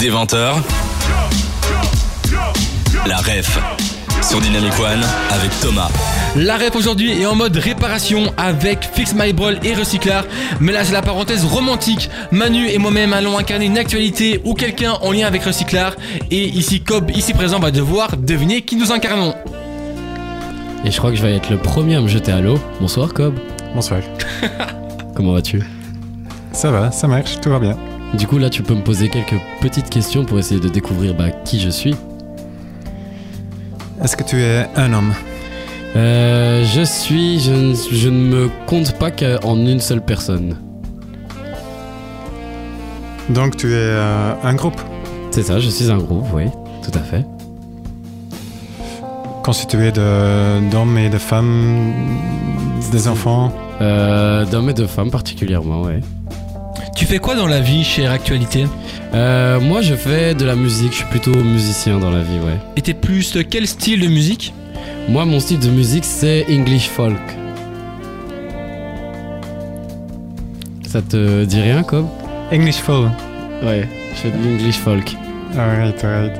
Des 20h, la ref sur Dynamic One avec Thomas. La rep aujourd'hui est en mode réparation avec Fix My Brawl et Recyclar. Mais là, c'est la parenthèse romantique. Manu et moi-même allons incarner une actualité ou quelqu'un en lien avec Recyclar. Et ici, Cobb, ici présent, va devoir deviner qui nous incarnons. Et je crois que je vais être le premier à me jeter à l'eau. Bonsoir Cobb. Bonsoir. Comment vas-tu? Ça va, ça marche, tout va bien. Du coup là tu peux me poser quelques petites questions pour essayer de découvrir bah, qui je suis. Est-ce que tu es un homme? Euh, je suis... Je, ne- je ne me compte pas qu'en une seule personne. Donc tu es euh, un groupe? C'est ça, je suis un groupe, oui. Tout à fait. constitué de- d'hommes et de femmes, des enfants? Euh, D'hommes et de femmes particulièrement, ouais. Tu fais quoi dans la vie, chère actualité Euh, moi je fais de la musique, je suis plutôt musicien dans la vie, ouais. Et t'es plus de quel style de musique Moi mon style de musique c'est English folk. Ça te dit rien Cobb English folk. Ouais, je fais de l'English folk. Alright, alright.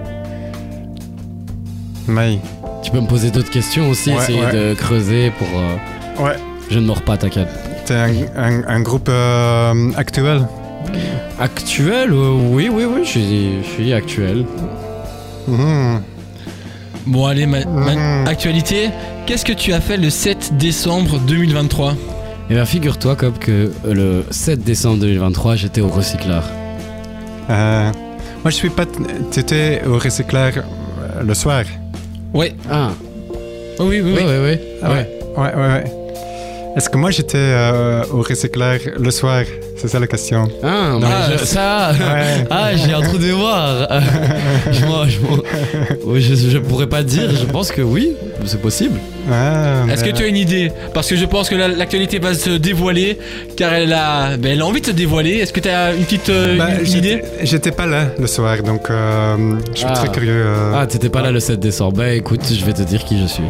Mais, Tu peux me poser d'autres questions aussi, Ouais, essayer ouais. de creuser pour... euh, ouais, Je ne mords pas, t'inquiète. Un, un- un groupe euh, actuel? Actuel euh, Oui, oui, oui, je suis, je suis actuel. Mhm. Bon, allez, ma- ma- Mhm. actualité. Qu'est-ce que tu as fait le 7 décembre 2023 Et bien figure-toi, Cobb, que euh, le 7 décembre 2023, j'étais au recycleur. Euh, moi je suis pas. Tu étais au recyclage euh, le soir. Ouais. Ah, Oh, oui, oui, oui. ouais, ouais, ouais. Ah ouais. Ouais, ouais, ouais. Est-ce que moi j'étais euh, au recyclage le soir? C'est ça la question. Ah, mais Ah, je- ça... Ouais. Ah, j'ai un trou de mémoire. Je, m'en- je, pourrais pas dire, je pense que oui, c'est possible. Ah, Est-ce que tu as une idée? Parce que je pense que la- l'actualité va se dévoiler, car elle a, ben, elle a envie de se dévoiler. Est-ce que tu as une petite euh, Bah, une- idée? J'étais pas là le soir, donc euh, je suis Ah. très curieux. euh. Ah, t'étais pas là le 7 décembre. Bah écoute, je vais te dire qui je suis.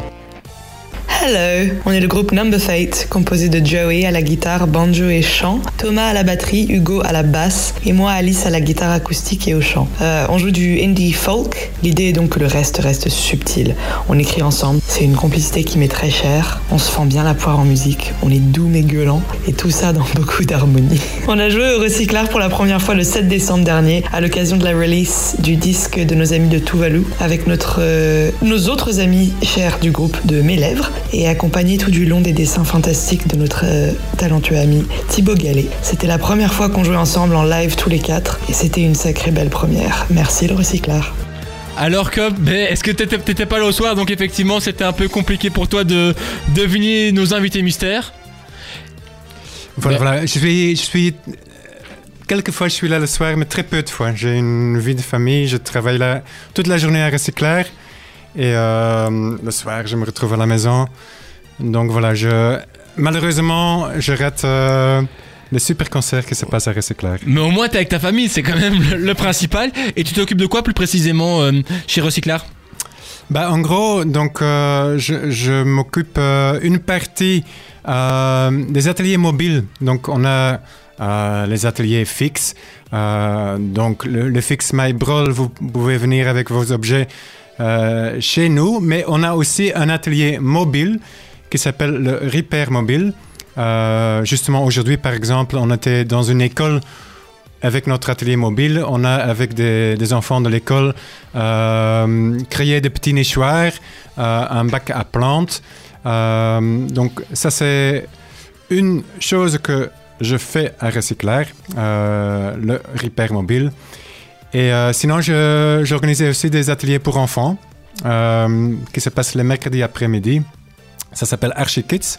Hello, on est le groupe Number Fate, composé de Joey à la guitare, banjo et chant, Thomas à la batterie, Hugo à la basse et moi Alice à la guitare acoustique et au chant. Euh, on joue du indie folk, l'idée est donc que le reste reste subtil. On écrit ensemble, c'est une complicité qui m'est très chère, on se fend bien la poire en musique, on est doux mais gueulant et tout ça dans beaucoup d'harmonie. On a joué au Recyclard pour la première fois le 7 décembre dernier à l'occasion de la release du disque de nos amis de Tuvalu avec notre, euh, nos autres amis chers du groupe de Mes Lèvres. Et accompagné tout du long des dessins fantastiques de notre euh, talentueux ami Thibaut Gallet. C'était la première fois qu'on jouait ensemble en live tous les quatre et c'était une sacrée belle première. Merci le recyclard. Alors que, ben, est-ce que t'étais t'étais pas là au soir, donc effectivement c'était un peu compliqué pour toi de deviner nos invités mystères. Voilà, Mais- voilà. Je suis, je suis. Quelquefois, je suis là le soir, mais très peu de fois. J'ai une vie de famille, je travaille là toute la journée à recycler. Et euh, le soir, je me retrouve à la maison. Donc voilà, je. Malheureusement, je rate euh, les super concerts qui se passent à recycler. Mais au moins t'es avec ta famille, c'est quand même le, le principal. Et tu t'occupes de quoi plus précisément euh, chez Recyclar Bah, en gros, donc, euh, je, je m'occupe une partie des ateliers mobiles. Donc, on a euh, les ateliers fixes. Euh, donc, le, le Fix My Brawl, vous pouvez venir avec vos objets chez nous. Mais on a aussi un atelier mobile qui s'appelle le Repair Mobile. Euh, justement, aujourd'hui, par exemple, on était dans une école avec notre atelier mobile, on a avec des, enfants de l'école euh, créé des petits nichoirs, euh, un bac à plantes. Euh, donc ça c'est une chose que je fais à Recycler, euh, le repair mobile. Et euh, sinon, j'organisais aussi des ateliers pour enfants euh, qui se passent les mercredis après-midi. Ça s'appelle Archikids.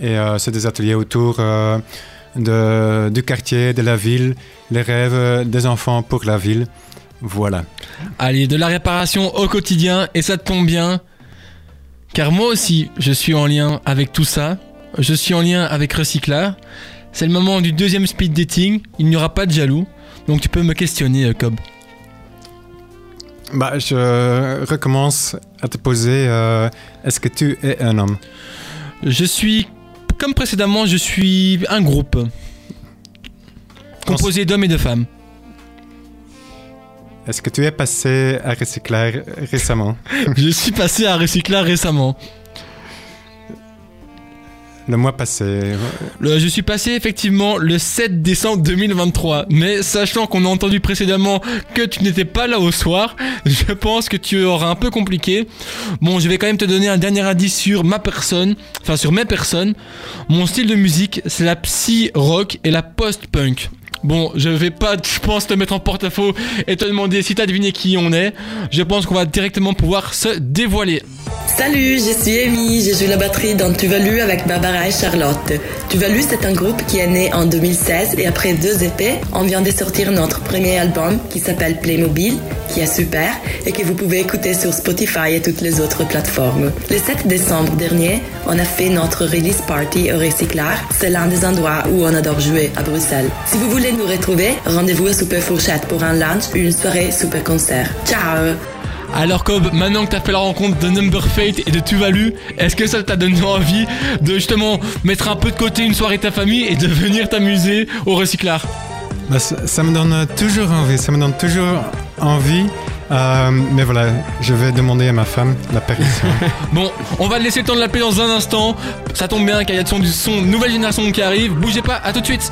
Et euh, c'est des ateliers autour du quartier, de la ville, les rêves des enfants pour la ville. Voilà. Allez, de la réparation au quotidien, et ça te tombe bien, car moi aussi, je suis en lien avec tout ça. Je suis en lien avec Recyclar. C'est le moment du deuxième speed dating. Il n'y aura pas de jaloux. Donc tu peux me questionner, euh, Cobb. Bah, je recommence à te poser euh, est-ce que tu es un homme? Je suis, comme précédemment, je suis un groupe composé d'hommes et de femmes. est-ce que tu es passé à Recyclage récemment? Je suis passé à Recyclard récemment. Le mois passé. Je suis passé effectivement le 7 décembre 2023, mais sachant qu'on a entendu précédemment que tu n'étais pas là au soir, je pense que tu auras un peu compliqué. Bon, je vais quand même te donner un dernier indice sur ma personne, enfin sur mes personnes. Mon style de musique, c'est la psy rock et la post-punk. Bon, je vais pas, je pense, te mettre en porte-à-faux et te demander si t'as deviné qui on est. Je pense qu'on va directement pouvoir se dévoiler. Salut, je suis Amy, je joue la batterie dans Tuvalu avec Barbara et Charlotte. Tuvalu, c'est un groupe qui est né en 2016 et après deux épées, on vient de sortir notre premier album qui s'appelle Playmobil, qui est super et que vous pouvez écouter sur Spotify et toutes les autres plateformes. Le 7 décembre dernier, on a fait notre release party au Recyclard. C'est l'un des endroits où on adore jouer à Bruxelles. Si vous voulez nous retrouver, rendez-vous à Super Fourchette pour un lunch ou une soirée super concert. Ciao Alors Cobb, maintenant que t'as fait la rencontre de Number Fate et de Tuvalu, est-ce que ça t'a donné envie de justement mettre un peu de côté une soirée de ta famille et de venir t'amuser au recyclard? Bah, ça, ça me donne toujours envie, ça me donne toujours envie. Euh, mais voilà, je vais demander à ma femme la permission. Bon, on va laisser le temps de l'appeler dans un instant. Ça tombe bien qu'il y a de son, du son nouvelle génération qui arrive. Bougez pas, à tout de suite